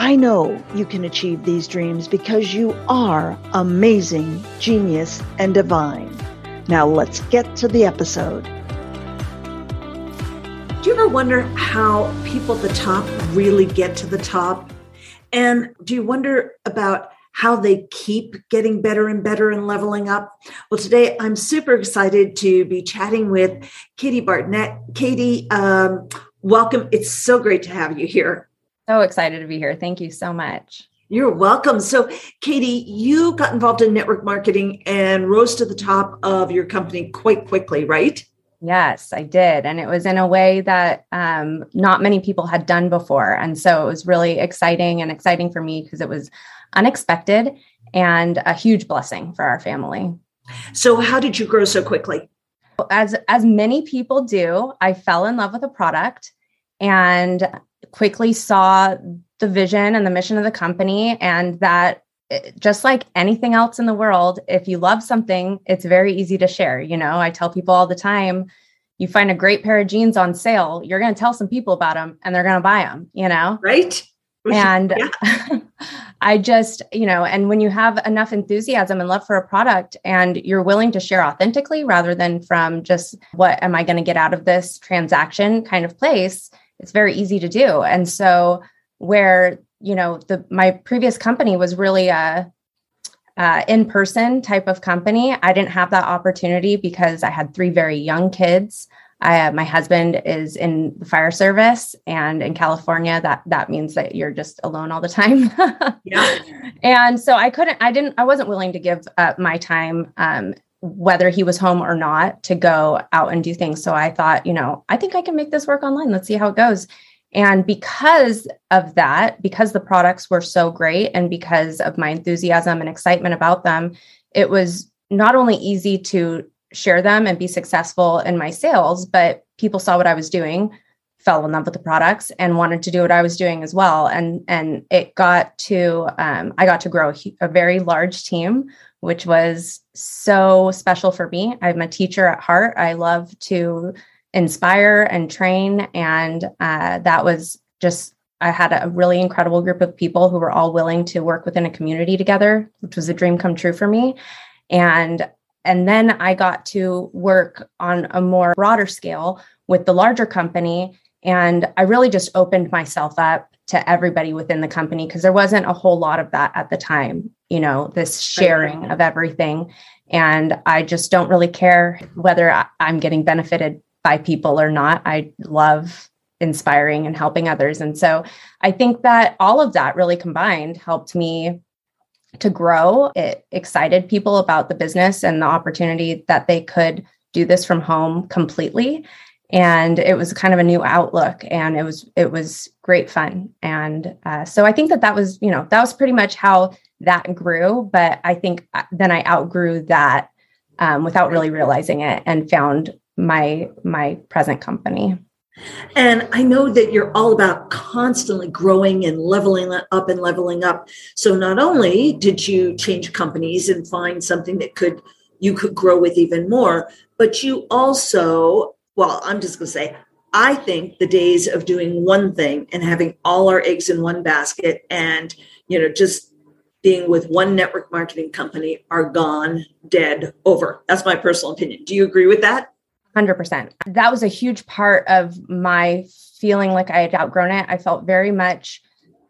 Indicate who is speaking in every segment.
Speaker 1: I know you can achieve these dreams because you are amazing, genius, and divine. Now let's get to the episode.
Speaker 2: Do you ever wonder how people at the top really get to the top? And do you wonder about how they keep getting better and better and leveling up? Well, today I'm super excited to be chatting with Katie Bartnett. Katie, um, welcome. It's so great to have you here.
Speaker 3: So excited to be here. Thank you so much.
Speaker 2: You're welcome. So, Katie, you got involved in network marketing and rose to the top of your company quite quickly, right?
Speaker 3: Yes, I did. And it was in a way that um, not many people had done before. And so it was really exciting and exciting for me because it was unexpected and a huge blessing for our family.
Speaker 2: So, how did you grow so quickly?
Speaker 3: As as many people do, I fell in love with a product and quickly saw the vision and the mission of the company and that eh, just like anything else in the world if you love something it's very easy to share you know? I tell people all the time you find a great pair of jeans on sale you're going to tell some people about them and they're going to buy them you know?
Speaker 2: Right?
Speaker 3: And i just you know and when you have enough enthusiasm and love for a product and you're willing to share authentically rather than from just what am i going to get out of this transaction? kind of place it's very easy to do. And so where, you know, the my previous company was really a uh, in-person type of company. I didn't have that opportunity because I had three very young kids. I, my husband is in the fire service, and in California, that that means that you're just alone all the time. yeah. And so I couldn't. I didn't. I wasn't willing to give up my time um, whether he was home or not to go out and do things. So I thought, you know, I think I can make this work online. Let's see how it goes. And because of that, because the products were so great and because of my enthusiasm and excitement about them, it was not only easy to share them and be successful in my sales, but people saw what I was doing, fell in love with the products and wanted to do what I was doing as well. And and it got to um, I got to grow a, a very large team which was so special for me. I'm a teacher at heart. I love to inspire and train. And uh, that was just, I had a really incredible group of people who were all willing to work within a community together, which was a dream come true for me. And and then I got to work on a more broader scale with the larger company. And I really just opened myself up to everybody within the company because there wasn't a whole lot of that at the time, you know, this sharing of everything. And I just don't really care whether I'm getting benefited by people or not. I love inspiring and helping others. And so I think that all of that really combined helped me to grow. It excited people about the business and the opportunity that they could do this from home completely and it was kind of a new outlook and it was it was great fun. And uh, so i think that that was you know that was pretty much how that grew. But i think uh, then i outgrew that um, without really realizing it and found my my present company.
Speaker 2: And I know that you're all about constantly growing and leveling up and leveling up. So not only did you change companies and find something that could you could grow with even more, but you also well, I'm just going to say, I think the days of doing one thing and having all our eggs in one basket and, you know, just being with one network marketing company are gone, dead, over. That's my personal opinion. Do you agree with that?
Speaker 3: 100%. That was a huge part of my feeling like I had outgrown it. I felt very much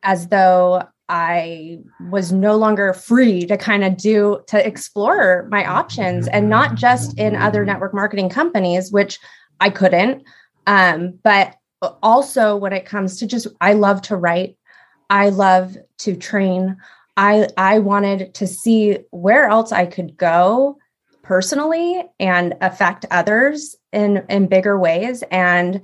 Speaker 3: as though I was no longer free to kind of do to explore my options and not just in other network marketing companies, which I couldn't. Um, but also when it comes to just, I love to write, I love to train. I I wanted to see where else I could go personally and affect others in in bigger ways and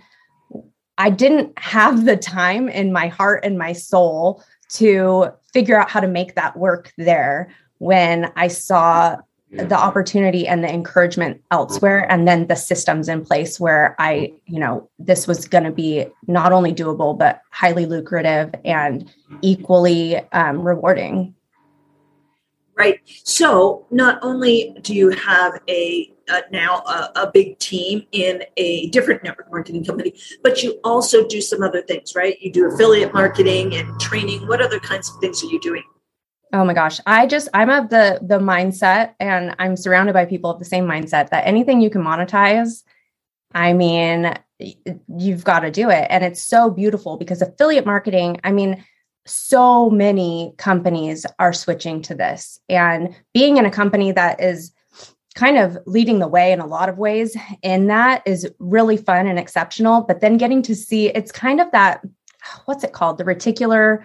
Speaker 3: I didn't have the time in my heart and my soul to figure out how to make that work there when I saw the opportunity and the encouragement elsewhere and then the systems in place where I, you know, this was going to be not only doable but highly lucrative and equally um, rewarding.
Speaker 2: Right. So not only do you have a uh, now a, a, big team in a different network marketing company, but you also do some other things, right? You do affiliate marketing and training. What other kinds of things are you doing?
Speaker 3: Oh my gosh, I just I'm of the the mindset, and I'm surrounded by people of the same mindset that anything you can monetize, I mean, you've got to do it, and it's so beautiful because affiliate marketing. I mean so many companies are switching to this. And being in a company that is kind of leading the way in a lot of ways in that is really fun and exceptional but then getting to see it's kind of that what's it called? The reticular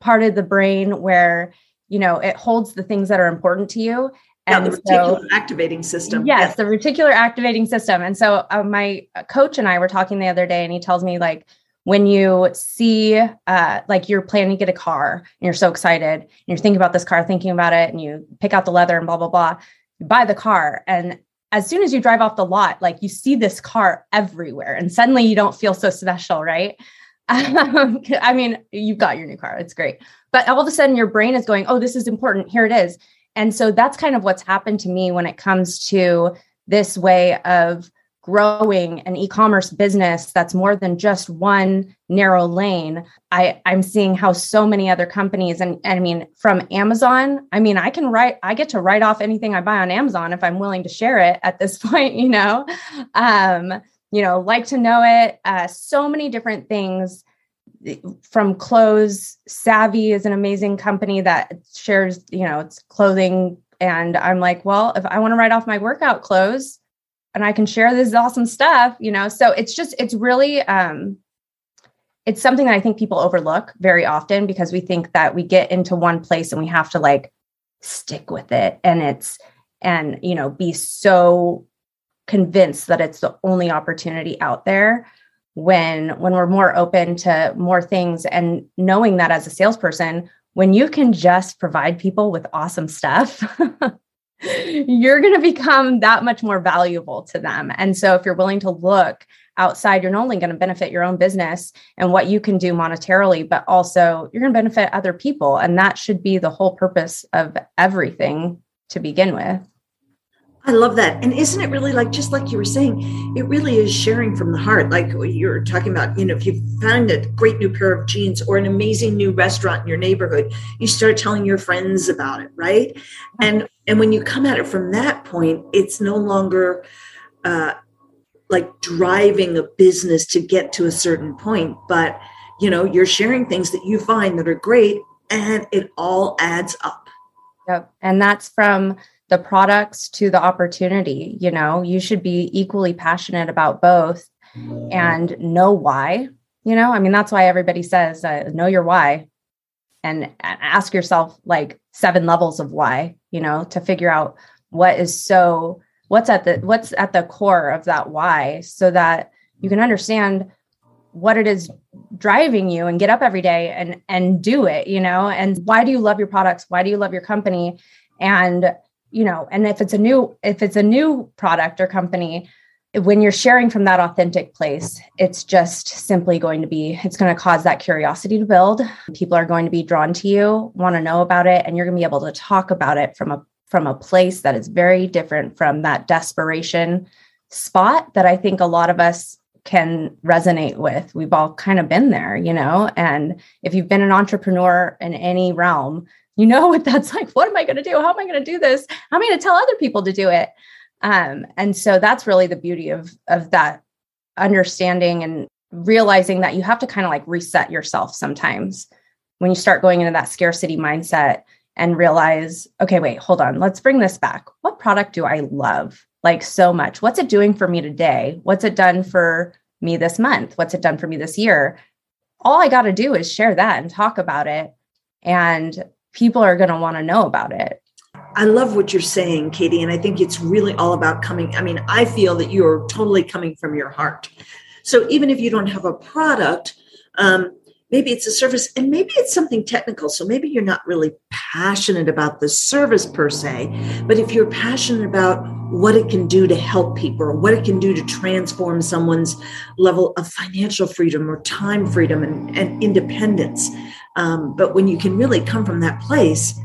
Speaker 3: part of the brain where you know it holds the things that are important to you.
Speaker 2: And yeah, the reticular so, activating system.
Speaker 3: Yes, yes, the reticular activating system. And so uh, my coach and i were talking the other day and he tells me like when you see uh, like you're planning to get a car and you're so excited and you're thinking about this car thinking about it and you pick out the leather and blah blah blah you buy the car. And as soon as you drive off the lot like you see this car everywhere and suddenly you don't feel so special right? Um, i mean you've got your new car. It's great but all of a sudden your brain is going oh this is important. Here it is. And so that's kind of what's happened to me when it comes to this way of growing an e-commerce business that's more than just one narrow lane. I i'm seeing how so many other companies and, and i mean from amazon i mean i can write i get to write off anything i buy on amazon if i'm willing to share it at this point you know? Um you know like to know it uh, so many different things from clothes savvy is an amazing company that shares you know it's clothing. And i'm like well if i want to write off my workout clothes and I can share this awesome stuff, you know. So it's just it's really um it's something that I think people overlook very often because we think that we get into one place and we have to like stick with it. And it's and you know be so convinced that it's the only opportunity out there when when we're more open to more things and knowing that as a salesperson when you can just provide people with awesome stuff you're going to become that much more valuable to them. And so if you're willing to look outside, you're not only going to benefit your own business and what you can do monetarily, but also you're going to benefit other people. And that should be the whole purpose of everything to begin with.
Speaker 2: I love that. And isn't it really like, just like you were saying, it really is sharing from the heart. Like you're talking about, you know, if you found a great new pair of jeans or an amazing new restaurant in your neighborhood, you start telling your friends about it, right? And and when you come at it from that point, it's no longer uh, like driving a business to get to a certain point, but you know, you're sharing things that you find that are great and it all adds up.
Speaker 3: Yep. And that's from the products to the opportunity you know? You should be equally passionate about both and know why you know? I mean that's why everybody says uh, know your why and, and ask yourself like seven levels of why you know to figure out what is so what's at the what's at the core of that why so that you can understand what it is driving you and get up every day and and do it you know? And why do you love your products? Why do you love your company? And you know and if it's a new if it's a new product or company when you're sharing from that authentic place it's just simply going to be it's going to cause that curiosity to build. People are going to be drawn to you want to know about it and you're going to be able to talk about it from a from a place that is very different from that desperation spot that i think a lot of us can resonate with. We've all kind of been there you know? And if you've been an entrepreneur in any realm you know what that's like what am i going to do how am i going to do this how am i going to tell other people to do it um, and so that's really the beauty of of that understanding and realizing that you have to kind of like reset yourself sometimes when you start going into that scarcity mindset and realize, okay, wait, hold on, let's bring this back. What product do I love like so much? What's it doing for me today? What's it done for me this month? What's it done for me this year? All I got to do is share that and talk about it. And people are going to want to know about it.
Speaker 2: I love what you're saying, Katie. And I think it's really all about coming. I mean, I feel that you're totally coming from your heart. So even if you don't have a product, um, maybe it's a service and maybe it's something technical. So maybe you're not really passionate about the service per se, but if you're passionate about what it can do to help people or what it can do to transform someone's level of financial freedom or time freedom and, and independence. Um, but when you can really come from that place,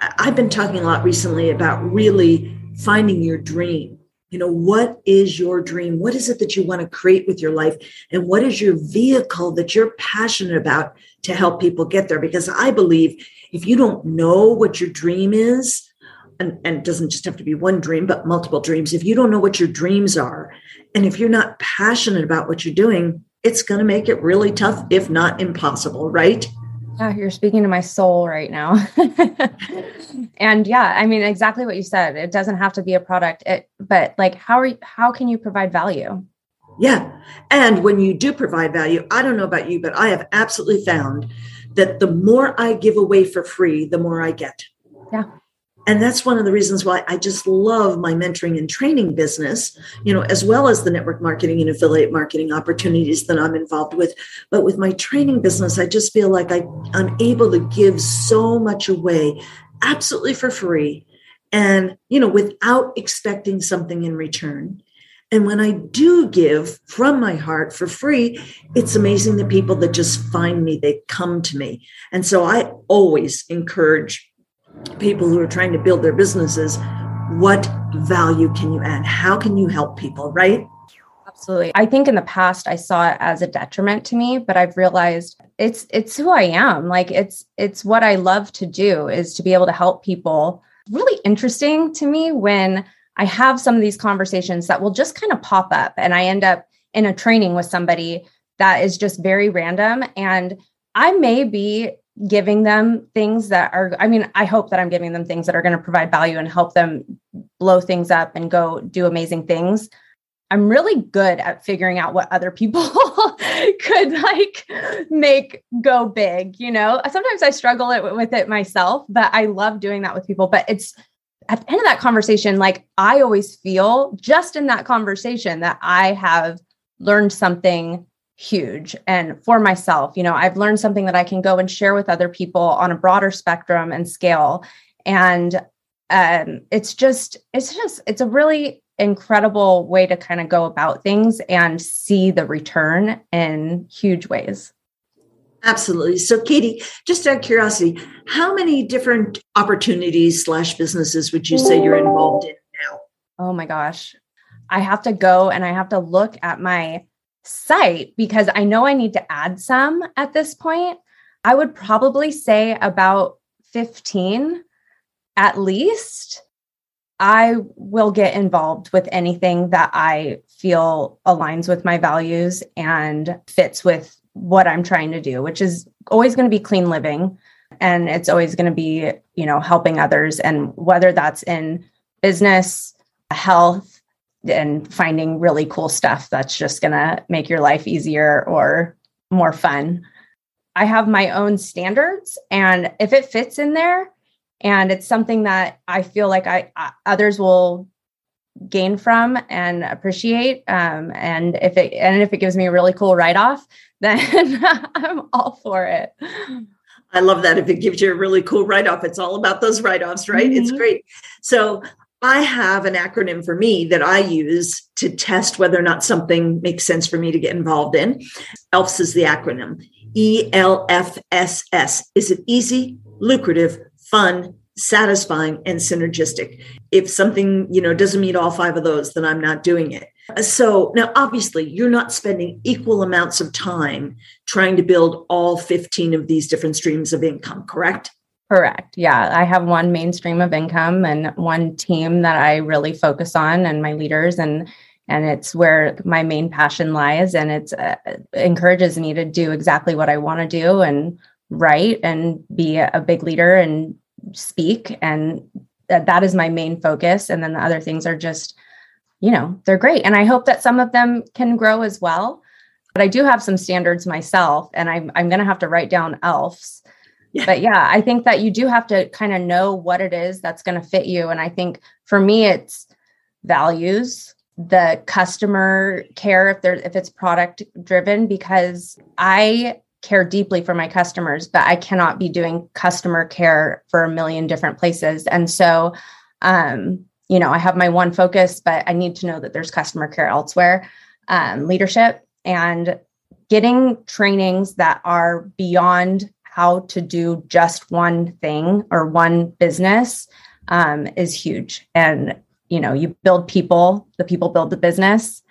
Speaker 2: I've been talking a lot recently about really finding your dream. You know, what is your dream? What is it that you want to create with your life? And what is your vehicle that you're passionate about to help people get there? Because I believe if you don't know what your dream is, and, and it doesn't just have to be one dream, but multiple dreams, if you don't know what your dreams are, and if you're not passionate about what you're doing, it's going to make it really tough, if not impossible, right?
Speaker 3: Yeah, you're speaking to my soul right now. and yeah, I mean exactly what you said. It doesn't have to be a product, it, but like how are you, how can you provide value?
Speaker 2: Yeah. And when you do provide value, I don't know about you, but I have absolutely found that the more I give away for free, the more I get.
Speaker 3: Yeah
Speaker 2: and that's one of the reasons why i just love my mentoring and training business you know as well as the network marketing and affiliate marketing opportunities that i'm involved with but with my training business i just feel like I, i'm able to give so much away absolutely for free and you know without expecting something in return and when I do give from my heart for free, it's amazing the people that just find me, they come to me. And so I always encourage people who are trying to build their businesses what value can you add? How can you help people right?
Speaker 3: Absolutely. I think in the past i saw it as a detriment to me but i've realized it's it's who i am. Like it's it's what i love to do is to be able to help people. Really interesting to me when i have some of these conversations that will just kind of pop up and i end up in a training with somebody that is just very random. And i may be giving them things that are i mean i hope that i'm giving them things that are going to provide value and help them blow things up and go do amazing things. I'm really good at figuring out what other people could like make go big you know? Sometimes i struggle with it myself but i love doing that with people. But it's at the end of that conversation like i always feel just in that conversation that i have learned something huge. And for myself you know i've learned something that i can go and share with other people on a broader spectrum and scale. And um, it's just it's just it's a really incredible way to kind of go about things and see the return in huge ways.
Speaker 2: Absolutely. So katie just out of curiosity how many different opportunities slash businesses would you say you're involved in now?
Speaker 3: Oh my gosh. I have to go and i have to look at my site because I know I need to add some at this point. I would probably say about 15 at least. I will get involved with anything that I feel aligns with my values and fits with what I'm trying to do, which is always going to be clean living and it's always going to be, you know, helping others and whether that's in business, health, and finding really cool stuff that's just going to make your life easier or more fun. I have my own standards, and if it fits in there and it's something that I feel like I, I others will gain from and appreciate, um, and if it and if it gives me a really cool write off, then I'm all for it.
Speaker 2: I love that. If it gives you a really cool write off, it's all about those write offs, right? Mm-hmm. It's great. So I have an acronym for me that I use to test whether or not something makes sense for me to get involved in. ELFS is the acronym E L F S S. Is it easy, lucrative, fun, satisfying, and synergistic? If something, you know, doesn't meet all five of those, then I'm not doing it. So now, obviously, you're not spending equal amounts of time trying to build all 15 of these different streams of income, correct?
Speaker 3: Correct. Yeah. I have one mainstream of income and one team that I really focus on and my leaders and and it's where my main passion lies and it's uh, encourages me to do exactly what I want to do and write and be a big leader and speak and that, that is my main focus and then the other things are just you know they're great and i hope that some of them can grow as well but i do have some standards myself and i'm, I'm going to have to write down elfs yeah. but yeah i think that you do have to kind of know what it is that's going to fit you and i think for me it's values the customer care if there's if it's product driven because i care deeply for my customers, but I cannot be doing customer care for a million different places. And so, um, you know, I have my one focus, but I need to know that there's customer care elsewhere. Um, leadership and getting trainings that are beyond how to do just one thing or one business um, is huge. And, you know, you build people, the people build the business.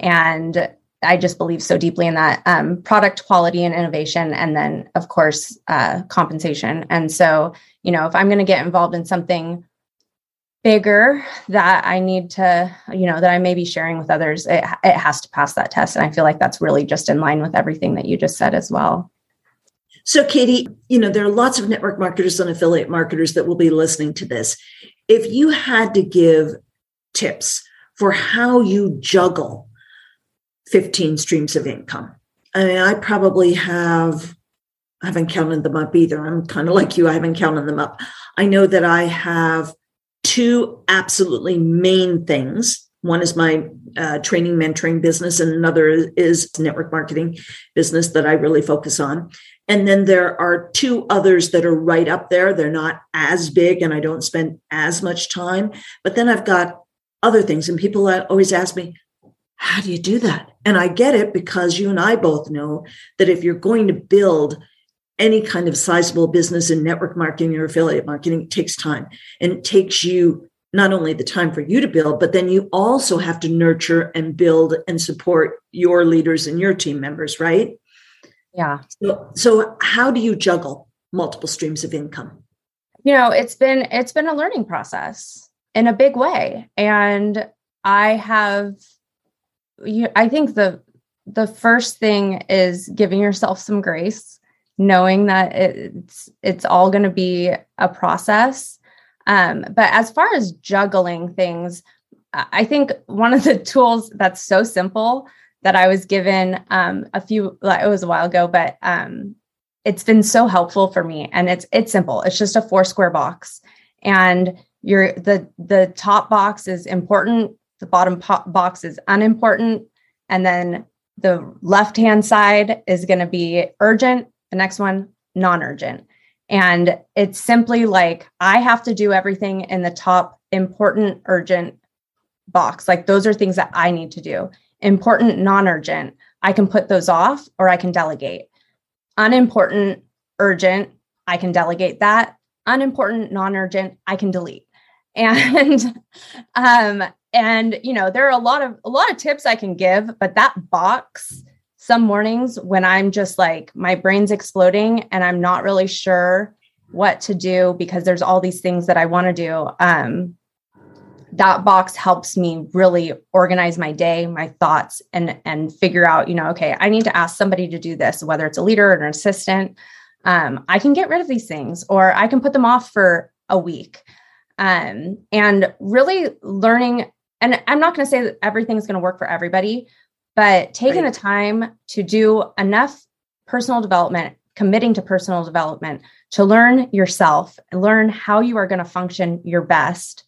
Speaker 3: And I just believe so deeply in that um, product quality and innovation, and then of course uh, compensation. And so, you know, if I'm going to get involved in something bigger that I need to, you know, that I may be sharing with others, it, it has to pass that test. And I feel like that's really just in line with everything that you just said as well.
Speaker 2: So, Katie, you know, there are lots of network marketers and affiliate marketers that will be listening to this. If you had to give tips for how you juggle 15 streams of income. I mean, I probably have, I haven't counted them up either. I'm kind of like you, I haven't counted them up. I know that I have two absolutely main things. One is my uh, training mentoring business, and another is network marketing business that I really focus on. And then there are two others that are right up there. They're not as big, and I don't spend as much time. But then I've got other things, and people always ask me, how do you do that? And I get it because you and I both know that if you're going to build any kind of sizable business in network marketing or affiliate marketing, it takes time. And it takes you not only the time for you to build, but then you also have to nurture and build and support your leaders and your team members, right?
Speaker 3: Yeah.
Speaker 2: So, so how do you juggle multiple streams of income?
Speaker 3: You know, it's been it's been a learning process in a big way. And I have you, I think the the first thing is giving yourself some grace, knowing that it's it's all going to be a process. Um, but as far as juggling things, I think one of the tools that's so simple that I was given um, a few it was a while ago, but um, it's been so helpful for me. And it's it's simple. It's just a four square box, and your the the top box is important the bottom box is unimportant. And then the left hand side is going to be urgent. The next one, non urgent. And it's simply like I have to do everything in the top important, urgent box. Like those are things that I need to do. Important, non urgent, I can put those off or I can delegate. Unimportant, urgent, I can delegate that. Unimportant, non urgent, I can delete. And um, and you know there are a lot of a lot of tips i can give but that box some mornings when i'm just like my brain's exploding and i'm not really sure what to do because there's all these things that i want to do um, that box helps me really organize my day my thoughts and and figure out you know okay i need to ask somebody to do this whether it's a leader or an assistant um, i can get rid of these things or i can put them off for a week um, and really learning and I'm not going to say that everything's going to work for everybody, but taking right. the time to do enough personal development, committing to personal development to learn yourself, learn how you are going to function your best.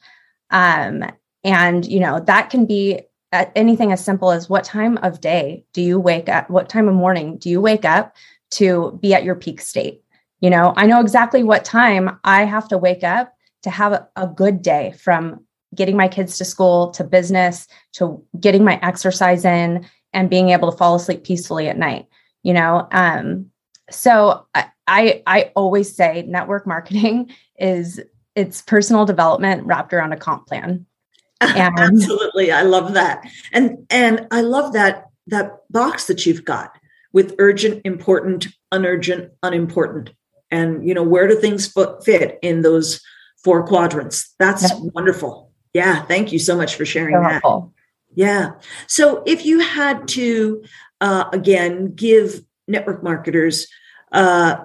Speaker 3: Um, and, you know, that can be anything as simple as what time of day do you wake up? What time of morning do you wake up to be at your peak state? You know, I know exactly what time I have to wake up to have a, a good day from getting my kids to school to business to getting my exercise in and being able to fall asleep peacefully at night you know um, so I, I i always say network marketing is it's personal development wrapped around a comp plan
Speaker 2: and absolutely i love that and and i love that that box that you've got with urgent important unurgent unimportant and you know where do things fit in those four quadrants that's wonderful yeah, thank you so much for sharing so that. Helpful. Yeah. So if you had to, uh, again, give network marketers uh,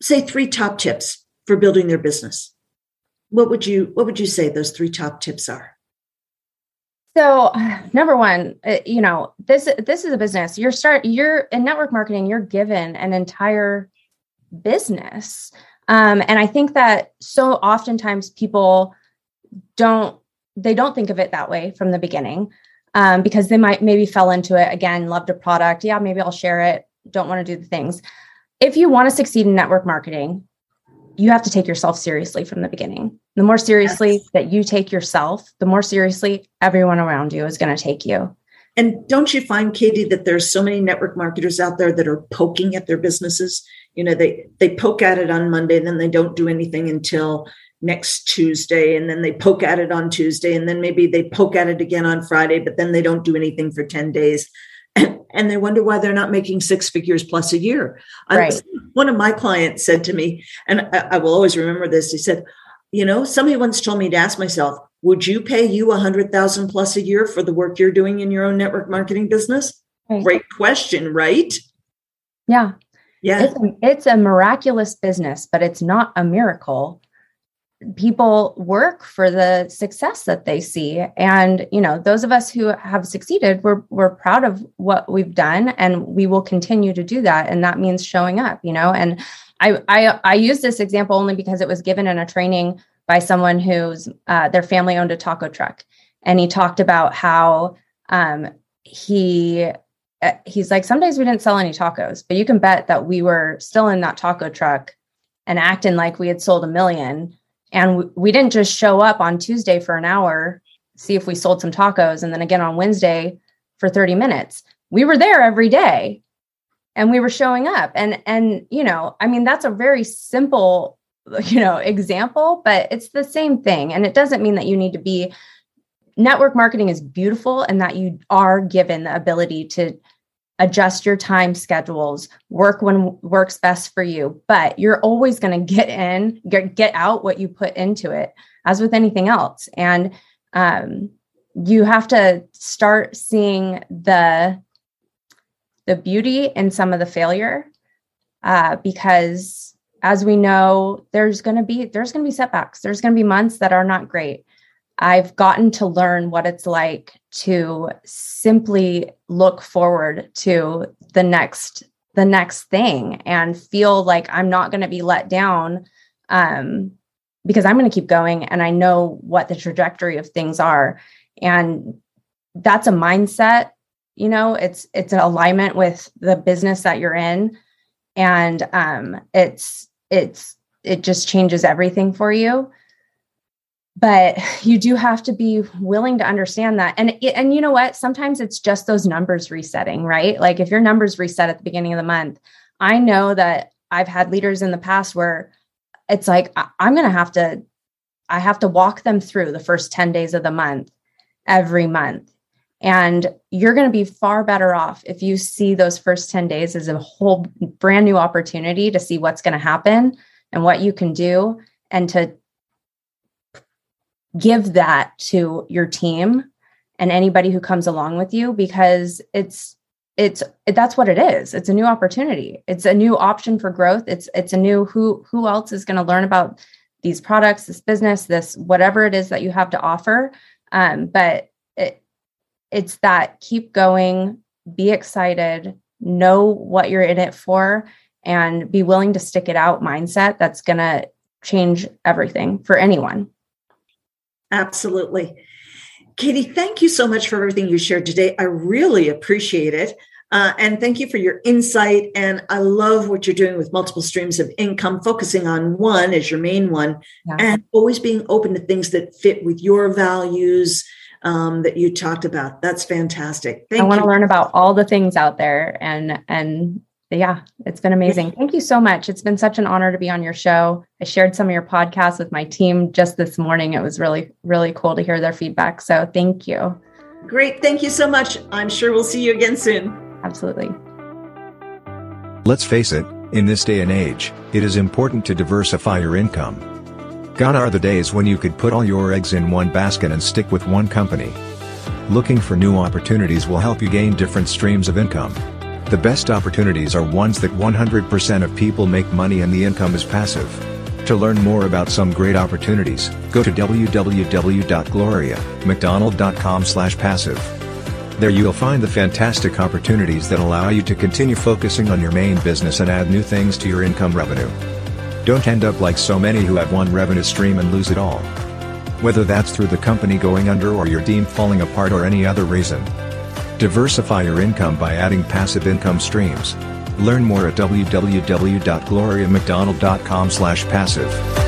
Speaker 2: say three top tips for building their business, what would you what would you say those three top tips are?
Speaker 3: So, number one, uh, you know, this this is a business. You're start you're in network marketing, you're given an entire business. Um, and I think that so oftentimes people don't they don't think of it that way from the beginning um, because they might maybe fell into it again, loved a product. Yeah, maybe I'll share it. Don't want to do the things. If you want to succeed in network marketing, you have to take yourself seriously from the beginning. The more seriously yes. that you take yourself, the more seriously everyone around you is going to take you.
Speaker 2: And don't you find, Katie, that there's so many network marketers out there that are poking at their businesses? You know, they they poke at it on Monday, and then they don't do anything until next Tuesday, and then they poke at it on Tuesday, and then maybe they poke at it again on Friday, but then they don't do anything for 10 days. And, they wonder why they're not making six figures plus a year. Right. one of my clients said to me, and I, I will always remember this. He said, you know, somebody once told me to ask myself, would you pay you a hundred thousand plus a year for the work you're doing in your own network marketing business? Right. Great question, right?
Speaker 3: Yeah. Yeah. It's a, it's a miraculous business, but it's not a miracle people work for the success that they see. And you know those of us who have succeeded we're we're proud of what we've done and we will continue to do that. And that means showing up you know? And i i i use this example only because it was given in a training by someone who's uh, their family owned a taco truck. And he talked about how um, he uh, he's like some days we didn't sell any tacos but you can bet that we were still in that taco truck and acting like we had sold a million and we didn't just show up on Tuesday for an hour, see if we sold some tacos, and then again on Wednesday for 30 minutes. We were there every day and we were showing up. And, and, you know, I mean, that's a very simple, you know, example, but it's the same thing. And it doesn't mean that you need to be network marketing is beautiful and that you are given the ability to adjust your time schedules, work when works best for you, but you're always going to get in, get, get out what you put into it, as with anything else. And um, you have to start seeing the the beauty in some of the failure, uh, because as we know, there's going to be there's going to be setbacks. There's going to be months that are not great. I've gotten to learn what it's like to simply look forward to the next the next thing and feel like I'm not going to be let down um, because I'm going to keep going and I know what the trajectory of things are. And that's a mindset you know it's it's an alignment with the business that you're in. And um it's it's it just changes everything for you but you do have to be willing to understand that. And and you know what? Sometimes it's just those numbers resetting right? Like if your numbers reset at the beginning of the month i know that i've had leaders in the past where it's like i'm going to have to i have to walk them through the first 10 days of the month every month. And you're going to be far better off if you see those first 10 days as a whole brand new opportunity to see what's going to happen and what you can do and to give that to your team and anybody who comes along with you because it's it's that's what it is. It's a new opportunity. It's a new option for growth. It's it's a new who who else is going to learn about these products this business this whatever it is that you have to offer. Um, but it it's that keep going be excited know what you're in it for and be willing to stick it out mindset that's going to change everything for anyone
Speaker 2: Absolutely. Katie, thank you so much for everything you shared today. I really appreciate it. Uh, and thank you for your insight. And I love what you're doing with multiple streams of income, focusing on one as your main one, yeah. and always being open to things that fit with your values um, that you talked about. That's fantastic.
Speaker 3: Thank I want to learn about all the things out there and and yeah, it's been amazing. Thank you so much. It's been such an honor to be on your show. I shared some of your podcasts with my team just this morning. It was really, really cool to hear their feedback. So thank you.
Speaker 2: Great. Thank you so much. I'm sure we'll see you again soon.
Speaker 3: Absolutely.
Speaker 4: Let's face it, in this day and age, it is important to diversify your income. Gone are the days when you could put all your eggs in one basket and stick with one company. Looking for new opportunities will help you gain different streams of income. The best opportunities are ones that 100% of people make money and the income is passive. To learn more about some great opportunities, go to www.gloriamcdonald.com slash passive. There you'll find the fantastic opportunities that allow you to continue focusing on your main business and add new things to your income revenue. Don't end up like so many who have one revenue stream and lose it all. Whether that's through the company going under or your team falling apart or any other reason. Diversify your income by adding passive income streams. Learn more at www.gloriamcdonald.com passive.